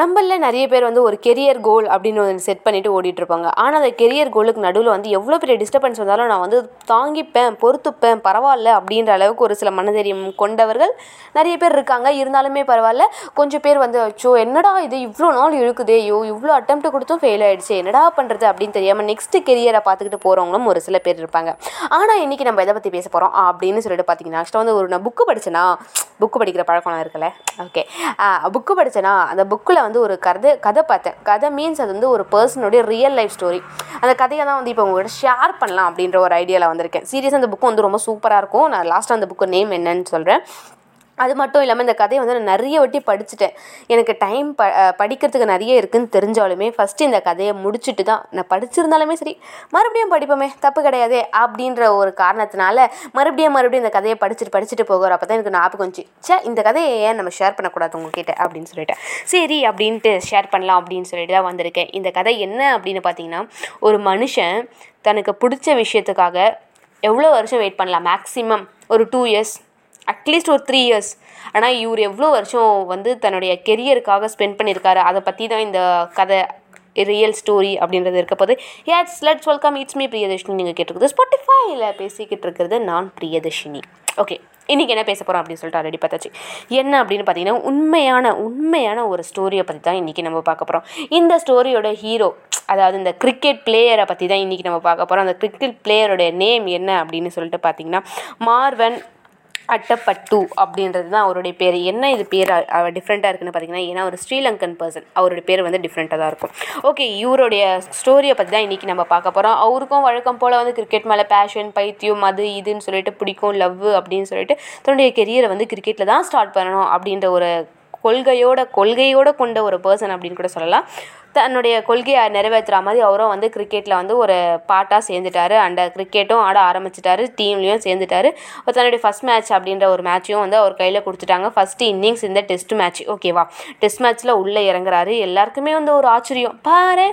நம்மள நிறைய பேர் வந்து ஒரு கெரியர் கோல் அப்படின்னு ஒன்று செட் பண்ணிட்டு ஓடிட்டு இருப்பாங்க ஆனால் அந்த கெரியர் கோலுக்கு நடுவில் வந்து எவ்வளோ பெரிய டிஸ்டர்பன்ஸ் வந்தாலும் நான் வந்து தாங்கிப்பேன் பொறுத்துப்பேன் பரவாயில்ல அப்படின்ற அளவுக்கு ஒரு சில மனதைரியம் கொண்டவர்கள் நிறைய பேர் இருக்காங்க. இருந்தாலுமே பரவாயில்ல கொஞ்சம் பேர் வந்து அச்சோ என்னடா இது? இவ்வளோ நாள் இழுக்குதே. ஐயோ இவ்வளோ அட்டம் கொடுத்தும் ஃபெயில் ஆகிடுச்சு என்னடா பண்ணுறது அப்படின்னு தெரியாமல் நெக்ஸ்ட் கெரியரை பார்த்துக்கிட்டு போகிறவங்களும் ஒரு சில பேர் இருப்பாங்க. ஆனால் இன்றைக்கி நம்ம எதை பற்றி பேச போகிறோம் அப்படின்னு சொல்லிட்டு பார்த்தீங்கன்னா ஆக்சுவலாக வந்து ஒரு நான் புக்கு படித்தேனா புக்கு படிக்கிற பழக்கம்லாம் இருக்குல்ல? ஓகே புக்கு படித்தேனா அந்த புக்கில் வந்து ஒரு கதை கதை பார்த்தேன். கதை மீன்ஸ் அது வந்து ஒரு பர்சனுடைய ரியல் லைஃப் ஸ்டோரி அந்த கதையை தான் வந்து இப்போ உங்கள்கிட்ட ஷேர் பண்ணலாம் அப்படின்ற ஒரு ஐடியாவில் வந்திருக்கேன். சீரியஸாக அந்த புக்கு வந்து ரொம்ப சூப்பராக இருக்கும். நான் லாஸ்ட்டாக அந்த புக்கு நேம் என்னன்னு சொல்கிறேன் அது மட்டும் இல்லாமல் இந்த கதையை வந்து நான் நிறைய வாட்டி படிச்சுட்டேன். எனக்கு டைம் ப படிக்கிறதுக்கு நிறைய இருக்குதுன்னு தெரிஞ்சாலுமே ஃபஸ்ட்டு இந்த கதையை முடிச்சுட்டு தான் நான் படிச்சிருந்தாலுமே சரி மறுபடியும் படிப்போமே தப்பு கிடையாதே அப்படின்ற ஒரு காரணத்தினால மறுபடியும் மறுபடியும் இந்த கதையை படிச்சுட்டு படிச்சுட்டு போகிற அப்போ தான் எனக்கு ஞாபகம் வந்துச்சு. சே இந்த கதையை ஏன் நம்ம ஷேர் பண்ணக்கூடாது உங்ககிட்ட அப்படின்னு சொல்லிட்டேன் சரி அப்படின்ட்டு ஷேர் பண்ணலாம் அப்படின்னு சொல்லிட்டு தான் வந்திருக்கேன். இந்த கதை என்ன அப்படின்னு பார்த்தீங்கன்னா ஒரு மனுஷன் தனக்கு பிடிச்ச விஷயத்துக்காக எவ்வளோ வருஷம் வெயிட் பண்ணலாம்? மேக்ஸிமம் ஒரு டூ இயர்ஸ் அட்லீஸ்ட் ஒரு த்ரீ இயர்ஸ் ஆனால் இவர் எவ்வளோ வருஷம் வந்து தன்னுடைய கெரியருக்காக ஸ்பெண்ட் பண்ணியிருக்காரு அதை பற்றி தான் இந்த கதை ரியல் ஸ்டோரி அப்படின்றது இருக்க போது yes let's welcome it's me Priyadharshini நீங்கள் கேட்டிருக்குது ஸ்பாட்டிஃபைல பேசிக்கிட்டு இருக்கிறது நான் பிரியதர்ஷினி ஓகே இன்றைக்கி என்ன பேச போகிறோம் அப்படின்னு சொல்லிட்டு ஆல்ரெடி பார்த்தாச்சு. என்ன அப்படின்னு பார்த்தீங்கன்னா உண்மையான உண்மையான ஒரு ஸ்டோரியை பற்றி தான் இன்றைக்கி நம்ம பார்க்க போகிறோம் இந்த ஸ்டோரியோட ஹீரோ அதாவது இந்த கிரிக்கெட் பிளேயரை பற்றி தான் இன்றைக்கி நம்ம பார்க்க போகிறோம் அந்த கிரிக்கெட் பிளேயரோட நேம் என்ன அப்படின்னு சொல்லிட்டு பார்த்தீங்கன்னா மார்வன் அட்டப்பட்டு அப்படின்றது தான் அவருடைய பேர். என்ன இது பேர்? அவர் டிஃப்ரெண்ட்டாக இருக்குன்னு பார்த்தீங்கன்னா ஏன்னா ஒரு ஸ்ரீலங்கன் பர்சன் அவருடைய பேர் வந்து டிஃப்ரெண்ட்டாக தான் இருக்கும். ஓகே இவருடைய ஸ்டோரியை பற்றி தான் இன்றைக்கி நம்ம பார்க்க போகிறோம் அவருக்கும் வழக்கம் போல் வந்து கிரிக்கெட் மேலே பேஷன் பைத்தியம் அது இதுன்னு சொல்லிட்டு பிடிக்கும் லவ் அப்படின்னு சொல்லிட்டு தன்னுடைய கெரியரை வந்து கிரிக்கெட்டில் தான் ஸ்டார்ட் பண்ணணும் அப்படின்ற ஒரு கொள்கையோட கொள்கையோட கொண்ட ஒரு பர்சன் அப்படின்னு கூட சொல்லலாம். தன்னுடைய கொள்கையை நிறைவேற்றுற மாதிரி அவரும் வந்து கிரிக்கெட்டில் வந்து ஒரு பாட்டாக சேர்ந்துட்டாரு. அண்ட் கிரிக்கெட்டும் ஆட ஆரம்பிச்சிட்டாரு. டீம்லேயும் சேர்ந்துட்டாரு. தன்னுடைய ஃபஸ்ட் மேட்ச் அப்படின்ற ஒரு மேட்சையும் வந்து அவர் கையில் கொடுத்துட்டாங்க. ஃபஸ்ட்டு இன்னிங்ஸ் இந்த டெஸ்ட் மேட்ச் ஓகேவா டெஸ்ட் மேட்ச்சில் உள்ளே இறங்குறாரு. எல்லாருக்குமே வந்து ஒரு ஆச்சரியம். பாரு!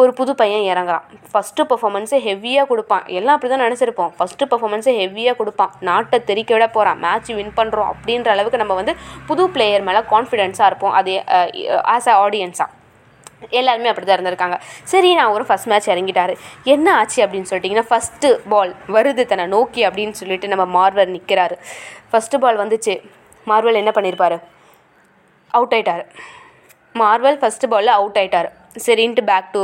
ஒரு புது பையன் இறங்குறான். ஃபஸ்ட்டு பர்ஃபார்மன்ஸை ஹெவியாக கொடுப்பான். எல்லாம் அப்படி தான் நினச்சிருப்போம். ஃபஸ்ட்டு பர்ஃபார்மன்ஸை ஹெவியாக கொடுப்பான். நாட்டை தெரிக்க விட போகிறான் மேட்ச் வின் பண்ணுறோம் அப்படின்ற அளவுக்கு நம்ம வந்து புது பிளேயர் மேலே கான்ஃபிடென்ஸாக இருப்போம். அது ஆஸ் அ ஆடியன்ஸாக எல்லாருமே அப்படி தான் இருந்திருக்காங்க. சரி நான் ஒரு ஃபஸ்ட் மேட்ச் இறங்கிட்டாரு. என்ன ஆச்சு அப்படின்னு சொல்லிட்டிங்கன்னா ஃபஸ்ட்டு பால் வருது தன்னை நோக்கி அப்படின்னு சொல்லிட்டு நம்ம மார்வர் நிற்கிறாரு ஃபஸ்ட்டு பால் வந்துச்சு. மார்வல் என்ன பண்ணியிருப்பாரு அவுட் ஆயிட்டார். மார்வல் ஃபஸ்ட்டு பாலில் அவுட் ஆயிட்டார். சரின்ட்டு பேக் டு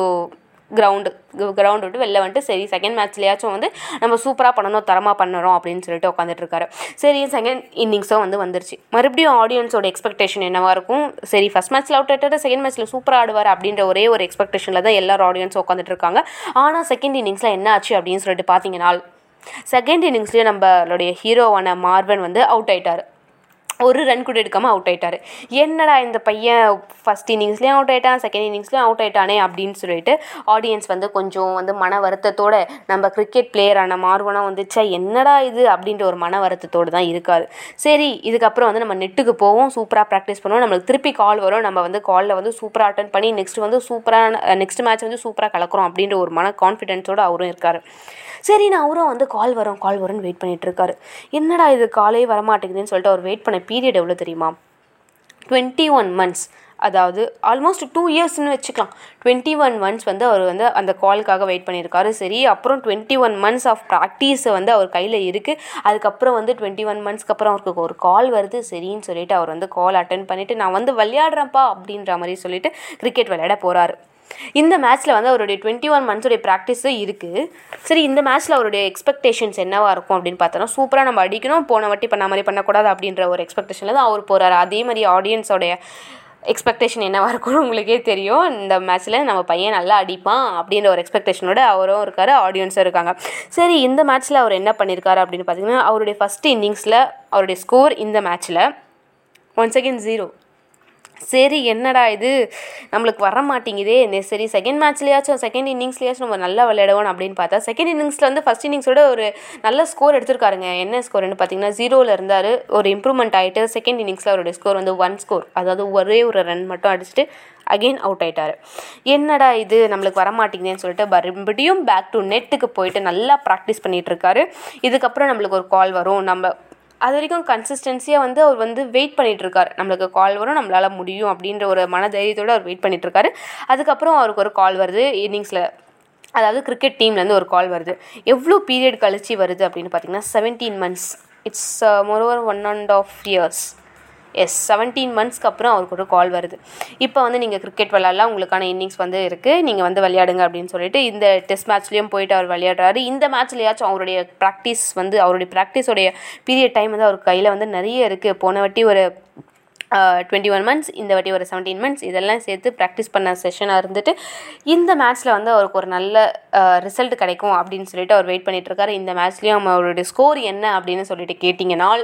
கிரவுண்டு கிரவுண்ட் விட்டு வெளில வந்துட்டு சரி செகண்ட் மேட்ச்லேயாச்சும் வந்து நம்ம சூப்பராக பண்ணணும் தரமாக பண்ணுறோம் அப்படின்னு சொல்லிட்டு உட்காந்துட்ருக்காரு சரி செகண்ட் இன்னிங்ஸும் வந்து வந்துருச்சு. மறுபடியும் ஆடியன்ஸோட எக்ஸ்பெக்டேஷன் என்னவாக இருக்கும்? சரி ஃபஸ்ட் மேட்ச்சில் அவுட் ஆகிட்டு செகண்ட் மேட்ச்சில் சூப்பராக ஆடுவார் அப்படின்ற ஒரே ஒரு எக்ஸ்பெக்டேஷனில் தான் எல்லாரும் ஆடியன்ஸ் உட்காந்துட்டு இருக்காங்க. ஆனால் செகண்ட் இன்னிங்ஸில் என்ன ஆச்சு அப்படின்னு சொல்லிட்டு பார்த்தீங்கன்னா செகண்ட் இன்னிங்ஸ்லேயே நம்மளுடைய ஹீரோவான மார்வன் வந்து அவுட் ஆயிட்டார். ஒரு ரன் கூட எடுக்காமல் அவுட் ஆயிட்டார். என்னடா இந்த பையன் ஃபஸ்ட் இன்னிங்ஸ்லேயும் அவுட் ஆயிட்டான் செகண்ட் இன்னிங்ஸ்லேயும் அவுட் ஆயிட்டானே அப்படின்னு சொல்லிட்டு ஆடியன்ஸ் வந்து கொஞ்சம் வந்து மன வருத்தத்தோடு நம்ம கிரிக்கெட் பிளேயரான மார்வனா வந்துச்சா என்னடா இது? அப்படின்ற ஒரு மன வருத்தத்தோடு தான் இருக்காது சரி இதுக்கப்புறம் வந்து நம்ம நெட்டுக்கு போவோம். சூப்பராக ப்ராக்டிஸ் பண்ணுவோம். நம்மளுக்கு திருப்பி கால் வரும். நம்ம வந்து காலில் வந்து சூப்பராக அட்டன் பண்ணி நெக்ஸ்ட் வந்து சூப்பரான நெக்ஸ்ட் மேட்ச் வந்து சூப்பராக கலக்கிறோம் அப்படின்ற ஒரு மன கான்ஃபிடென்ஸோடு அவரும் இருக்கார். சரி நான் அவரும் வந்து கால் வரும் கால் வரும்னு வெயிட் பண்ணிகிட்ருக்காரு என்னடா இது காலே வரமாட்டேங்குதுன்னு சொல்லிட்டு அவர் வெயிட் பண்ண பீரியட் எவ்வளோ தெரியுமா? டுவெண்ட்டி ஒன் மந்த்ஸ் அதாவது ஆல்மோஸ்ட் டூ இயர்ஸ்னு வச்சுக்கலாம். டுவெண்ட்டி ஒன் மந்த்ஸ் வந்து அவர் வந்து அந்த காலுக்காக வெயிட் பண்ணியிருக்காரு. சரி அப்புறம் twenty one months of practice வந்து அவர் கையில் இருக்குது அதுக்கப்புறம் வந்து டுவெண்ட்டி ஒன் மந்த்ஸ்க்கு அப்புறம் அவருக்கு ஒரு கால் வருது. சரின்னு சொல்லிட்டு அவர் வந்து கால் அட்டன் பண்ணிவிட்டு நான் வந்து விளையாடுறேன்ப்பா அப்படின்ற மாதிரி சொல்லிட்டு கிரிக்கெட் விளையாட போகிறாரு இந்த மேட்ச்சில் வந்து அவருடைய டுவெண்ட்டி ஒன் மந்த்ஸுடைய ப்ராக்டிஸும் இருக்குது சரி இந்த மேட்ச்சில் அவருடைய எக்ஸ்பெக்டேஷன்ஸ் என்னவாக இருக்கும் அப்படின்னு பார்த்தோன்னா சூப்பராக நம்ம அடிக்கணும் போன வாட்டி பண்ண மாதிரி பண்ணக்கூடாது அப்படின்ற ஒரு எக்ஸ்பெக்டேஷனில் தான் அவர் போகிறாரு அதே மாதிரி ஆடியன்ஸோடைய எக்ஸ்பெக்டேஷன் என்னவாக இருக்கும்னு உங்களுக்கே தெரியும். இந்த மேட்ச்சில் நம்ம பையன் நல்லா அடிப்பான் அப்படின்ற ஒரு எக்ஸ்பெக்டேஷனோட அவரும் இருக்கார் ஆடியன்ஸும் இருக்காங்க. சரி இந்த மேட்ச்சில் அவர் என்ன பண்ணியிருக்காரு அப்படின்னு பார்த்தீங்கன்னா அவருடைய ஃபஸ்ட் இன்னிங்ஸில் அவருடைய ஸ்கோர் இந்த மேட்ச்சில் ஒன் செகண்ட் ஜீரோ சரி என்னடா இது? நம்மளுக்கு வர மாட்டேங்குதே. சரி செகண்ட் மேட்ச்லேயாச்சும் செகண்ட் இன்னிங்ஸ்லேயாச்சும் நம்ம நல்லா விளையாடுவோம் அப்படின்னு பார்த்தா செகண்ட் இன்னிங்ஸில் வந்து ஃபஸ்ட் இன்னிங்ஸோட ஒரு நல்ல ஸ்கோர் எடுத்திருக்காருங்க. என்ன ஸ்கோர்னு பார்த்தீங்கன்னா ஜீரோவில் இருந்தார். ஒரு இம்ப்ரூவ்மெண்ட் ஆகிட்டு செகண்ட் இன்னிங்ஸில் அவருடைய ஸ்கோர் வந்து ஒன் ஸ்கோர் அதாவது ஒரே ஒரு ரன் மட்டும் அடிச்சுட்டு அகெயின் அவுட் ஆயிட்டார். என்னடா இது? நம்மளுக்கு வரமாட்டேங்குதுன்னு சொல்லிட்டு மறுபடியும் பேக் டு நெட்டுக்கு போயிட்டு நல்லா ப்ராக்டிஸ் பண்ணிகிட்ருக்காரு இருக்காரு. இதுக்கப்புறம் நம்மளுக்கு ஒரு கால் வரும். நம்ம அது வரைக்கும் கன்சிஸ்டன்சியாக வந்து அவர் வந்து வெயிட் பண்ணிகிட்ருக்கார் நம்மளுக்கு கால் வரும் நம்மளால் முடியும் அப்படின்ற ஒரு மனதைரியத்தோடு அவர் வெயிட் பண்ணிகிட்ருக்காரு அதுக்கப்புறம் அவருக்கு ஒரு கால் வருது இன்னிங்ஸில் அதாவது கிரிக்கெட் டீம்லேருந்து ஒரு கால் வருது. எவ்வளோ பீரியட் கழிச்சு வருது அப்படின்னு பார்த்தீங்கன்னா seventeen months it's moreover one and half years yes seventeen மந்த்ஸ்க்கு அப்புறம் அவருக்கு ஒரு கால் வருது. இப்போ வந்து நீங்கள் கிரிக்கெட் விளையாடலாம் உங்களுக்கான இன்னிங்ஸ் வந்து இருக்குது நீங்கள் வந்து விளையாடுங்க அப்படின்னு சொல்லிட்டு இந்த டெஸ்ட் மேட்ச்லேயும் போயிட்டு அவர் விளையாடுறாரு. இந்த மேட்ச்லையாச்சும் அவருடைய ப்ராக்டிஸ் வந்து அவருடைய ப்ராக்டிஸோடைய பீரியட் டைம் வந்து அவர் கையில் வந்து நிறைய இருக்குது போன வாட்டி ஒரு டுவெண்ட்டி ஒன் மந்த்ஸ் இந்த வாட்டி ஒரு செவன்டீன் மந்த்ஸ் இதெல்லாம் சேர்த்து ப்ராக்டிஸ் பண்ண செஷனாக இருந்துட்டு இந்த மேட்ச்சில் வந்து அவருக்கு ஒரு நல்ல ரிசல்ட் கிடைக்கும் அப்படின்னு சொல்லிட்டு அவர் வெயிட் பண்ணிகிட்ருக்காரு இருக்காரு. இந்த மேட்ச்லேயும் அவருடைய ஸ்கோர் என்ன அப்படின்னு சொல்லிட்டு கேட்டிங்கனால்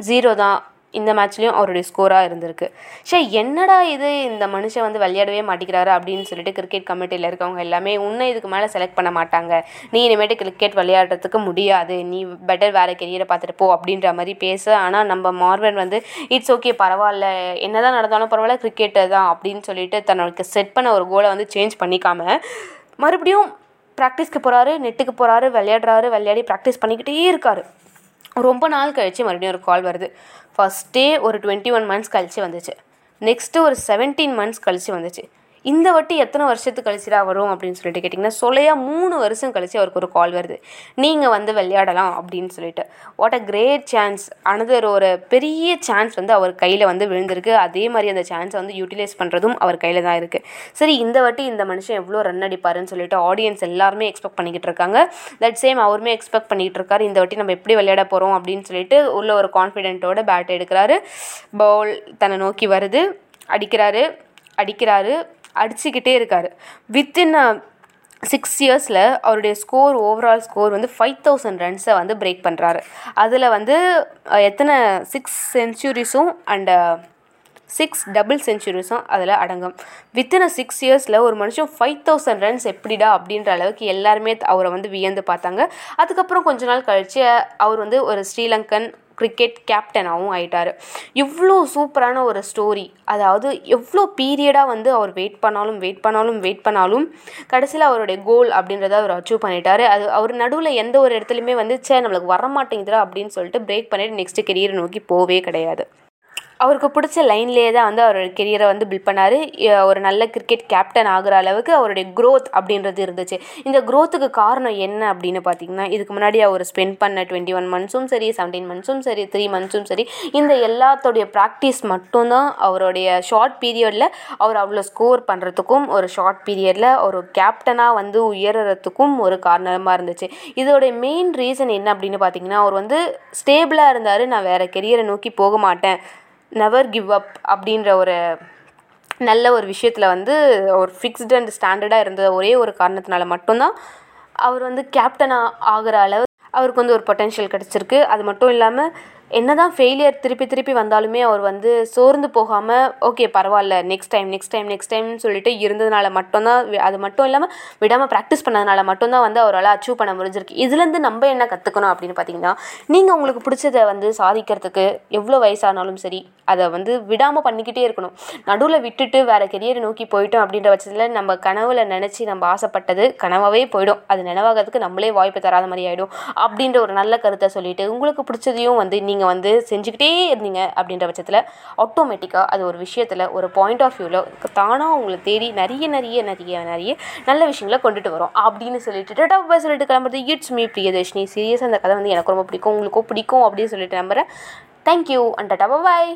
ஜீரோ தான். இந்த மேட்ச்லேயும் அவருடைய ஸ்கோராக இருந்திருக்கு. ஷே என்னடா இது இந்த மனுஷன் வந்து விளையாடவே மாட்டேங்கிறாரு அப்படின்னு சொல்லிட்டு கிரிக்கெட் கமிட்டியில் இருக்கவங்க எல்லாமே உன்னை இதுக்கு மேலே செலக்ட் பண்ண மாட்டாங்க. நீ இனிமேட்டு கிரிக்கெட் விளையாடுறதுக்கு முடியாது. நீ பெட்டர் வேறு கெரியரை பார்த்துட்டு போ அப்படின்ற மாதிரி பேச ஆனால் நம்ம மார்வன் வந்து இட்ஸ் ஓகே பரவாயில்ல. என்ன தான் நடந்தாலும் பரவாயில்ல கிரிக்கெட்டை தான் அப்படின்னு சொல்லிட்டு தன்னோட செட் பண்ண ஒரு கோலை வந்து சேஞ்ச் பண்ணிக்காம மறுபடியும் ப்ராக்டிஸ்க்கு போகிறாரு நெட்டுக்கு போகிறாரு விளையாடுறாரு விளையாடி ப்ராக்டிஸ் பண்ணிக்கிட்டே இருக்காரு. ரொம்ப நாள் கழித்து மறுபடியும் ஒரு கால் வருது. ஃபஸ்ட்டே ஒரு டுவெண்ட்டி ஒன் மந்த்ஸ் கழித்து வந்துச்சு. நெக்ஸ்ட்டு ஒரு செவன்டீன் மந்த்ஸ் கழித்து வந்துச்சு. இந்த வட்டி எத்தனை வருஷத்துக்கு கழிச்சுடா வரும் அப்படின்னு சொல்லிட்டு கேட்டிங்கன்னா சொல்லையா மூணு வருஷம் கழிச்சு அவருக்கு ஒரு கால் வருது. நீங்கள் வந்து விளையாடலாம் அப்படின்னு சொல்லிட்டு. What a great chance another ஒரு பெரிய சான்ஸ் வந்து அவர் கையில் வந்து விழுந்திருக்கு. அதே மாதிரி அந்த சான்ஸை வந்து யூட்டிலைஸ் பண்ணுறதும் அவர் கையில் தான் இருக்குது சரி இந்த வாட்டி இந்த மனுஷன் எவ்வளோ ரன் அடிப்பாருன்னு சொல்லிட்டு ஆடியன்ஸ் எல்லாருமே எக்ஸ்பெக்ட் பண்ணிக்கிட்டு இருக்காங்க. தட் சேம் அவருமே எக்ஸ்பெக்ட் பண்ணிக்கிட்டு இருக்காரு. இந்த வாட்டி நம்ம எப்படி விளையாட போகிறோம் அப்படின்னு சொல்லிட்டு உள்ள ஒரு கான்ஃபிடென்ட்டோட பேட் எடுக்கிறாரு. பவுல் தன்னை நோக்கி வருது. அடிக்கிறாரு. அடிக்கிறாரு. அடிச்சுக்கிட்டே இருக்கார். வித்தின் சிக்ஸ் இயர்ஸில் அவருடைய ஸ்கோர் ஓவரால் ஸ்கோர் வந்து ஃபைவ் தௌசண்ட் ரன்ஸை வந்து பிரேக் பண்ணுறாரு அதில் வந்து எத்தனை சிக்ஸ் சென்ச்சுரிஸும் அண்டு சிக்ஸ் டபுள் செஞ்சுரிஸும் அதில் அடங்கும். வித்தின் சிக்ஸ் இயர்ஸில் ஒரு மனுஷன் ஃபைவ் தௌசண்ட் ரன்ஸ் எப்படிடா அப்படின்ற அளவுக்கு எல்லாருமே அவரை வந்து வியந்து பார்த்தாங்க. அதுக்கப்புறம் கொஞ்ச நாள் கழித்து அவர் வந்து ஒரு ஸ்ரீலங்கன் கிரிக்கெட் கேப்டனாகவும் ஆயிட்டார். இவ்வளோ சூப்பரான ஒரு ஸ்டோரி அதாவது எவ்வளோ பீரியடாக வந்து அவர் வெயிட் பண்ணாலும் வெயிட் பண்ணாலும் வெயிட் பண்ணாலும் கடைசியில் அவருடைய கோல் அப்படின்றத அவர் அச்சீவ் பண்ணிட்டாரு. அது அவர் நடுவில் எந்த ஒரு இடத்துலையுமே வந்து சே நம்மளுக்கு வர மாட்டேங்குதுடா அப்படின்னு சொல்லிட்டு பிரேக் பண்ணிட்டு நெக்ஸ்ட் கெரியரை நோக்கி போவே கிடையாது. அவருக்கு பிடிச்ச லைன்லேயே தான் வந்து அவரோட கெரியரை வந்து பில்ட் பண்ணார். ஒரு நல்ல கிரிக்கெட் கேப்டன் ஆகுற அளவுக்கு அவருடைய க்ரோத் அப்படின்றது இருந்துச்சு. இந்த க்ரோத்துக்கு காரணம் என்ன அப்படின்னு பார்த்தீங்கன்னா இதுக்கு முன்னாடி அவர் ஸ்பெண்ட் பண்ண டுவெண்ட்டி ஒன் மந்த்ஸும் சரி செவன்டீன் மந்த்ஸும் சரி த்ரீ மந்த்ஸும் சரி இந்த எல்லாத்தோடைய ப்ராக்டிஸ் மட்டும்தான் அவருடைய ஷார்ட் பீரியடில் அவர் அவ்வளோ ஸ்கோர் பண்ணுறதுக்கும் ஒரு ஷார்ட் பீரியடில் ஒரு கேப்டனாக வந்து உயர்றதுக்கும் ஒரு காரணமாக இருந்துச்சு. இதோடைய மெயின் ரீசன் என்ன அப்படின்னு பார்த்தீங்கன்னா அவர் வந்து ஸ்டேபிளாக இருந்தார். நான் வேறு கெரியரை நோக்கி போக மாட்டேன். நெவர் கிவ் அப் அப்படின்ற ஒரு நல்ல ஒரு விஷயத்தில் வந்து ஒரு ஃபிக்ஸ்டு அண்ட் ஸ்டாண்டர்டாக இருந்த ஒரே ஒரு காரணத்தினால மட்டும்தான் அவர் வந்து கேப்டனாக ஆகிற அளவு அவருக்கு வந்து ஒரு பொட்டென்ஷியல் கிடச்சிருக்கு. அது மட்டும் இல்லாமல் என்னதான் ஃபெயிலியர் திருப்பி திருப்பி வந்தாலுமே அவர் வந்து சோர்ந்து போகாமல் ஓகே பரவாயில்ல next time next time next டைம்னு சொல்லிட்டு இருந்ததுனால மட்டும்தான் அது மட்டும் இல்லாமல் விடாமல் ப்ராக்டிஸ் பண்ணதுனால மட்டும்தான் வந்து அவரால் அச்சீவ் பண்ண முடிஞ்சிருக்கு. இதுலேருந்து நம்ம என்ன கற்றுக்கணும் அப்படின்னு பார்த்தீங்கன்னா நீங்கள் உங்களுக்கு பிடிச்சதை வந்து சாதிக்கிறதுக்கு எவ்வளோ வயசானாலும் சரி அதை வந்து விடாமல் பண்ணிக்கிட்டே இருக்கணும். நடுவில் விட்டுட்டு வேறு கெரியரை நோக்கி போயிட்டோம் அப்படின்ற பட்சத்தில் நம்ம கனவுல நினச்சி நம்ம ஆசைப்பட்டது கனவாகவே போயிடும். அது நினைவாகிறதுக்கு நம்மளே வாய்ப்பு தராத மாதிரி ஆகிடும் அப்படின்ற ஒரு நல்ல கருத்தை சொல்லிட்டு உங்களுக்கு பிடிச்சதையும் வந்து நீங்கள் நீங்கள் வந்து செஞ்சுக்கிட்டே இருந்தீங்க அப்படின்ற பட்சத்தில் ஆட்டோமேட்டிக்காக அது ஒரு விஷயத்தில் ஒரு பாயிண்ட் ஆஃப் வியூவில் தானாக உங்களை தேடி நிறைய நிறைய நிறைய நிறைய நல்ல விஷயங்களை கொண்டுட்டு வரும். அப்படின்னு சொல்லிட்டு டப்பா சொல்லிட்டு கிளம்புறது. It's me Priyadharshini. சீரியஸாக அந்த கதை வந்து எனக்கு ரொம்ப பிடிக்கும். உங்களுக்கும் பிடிக்கும் அப்படின்னு சொல்லிட்டு நம்புகிறேன் தேங்க்யூ அண்ட் டப்பா பாய்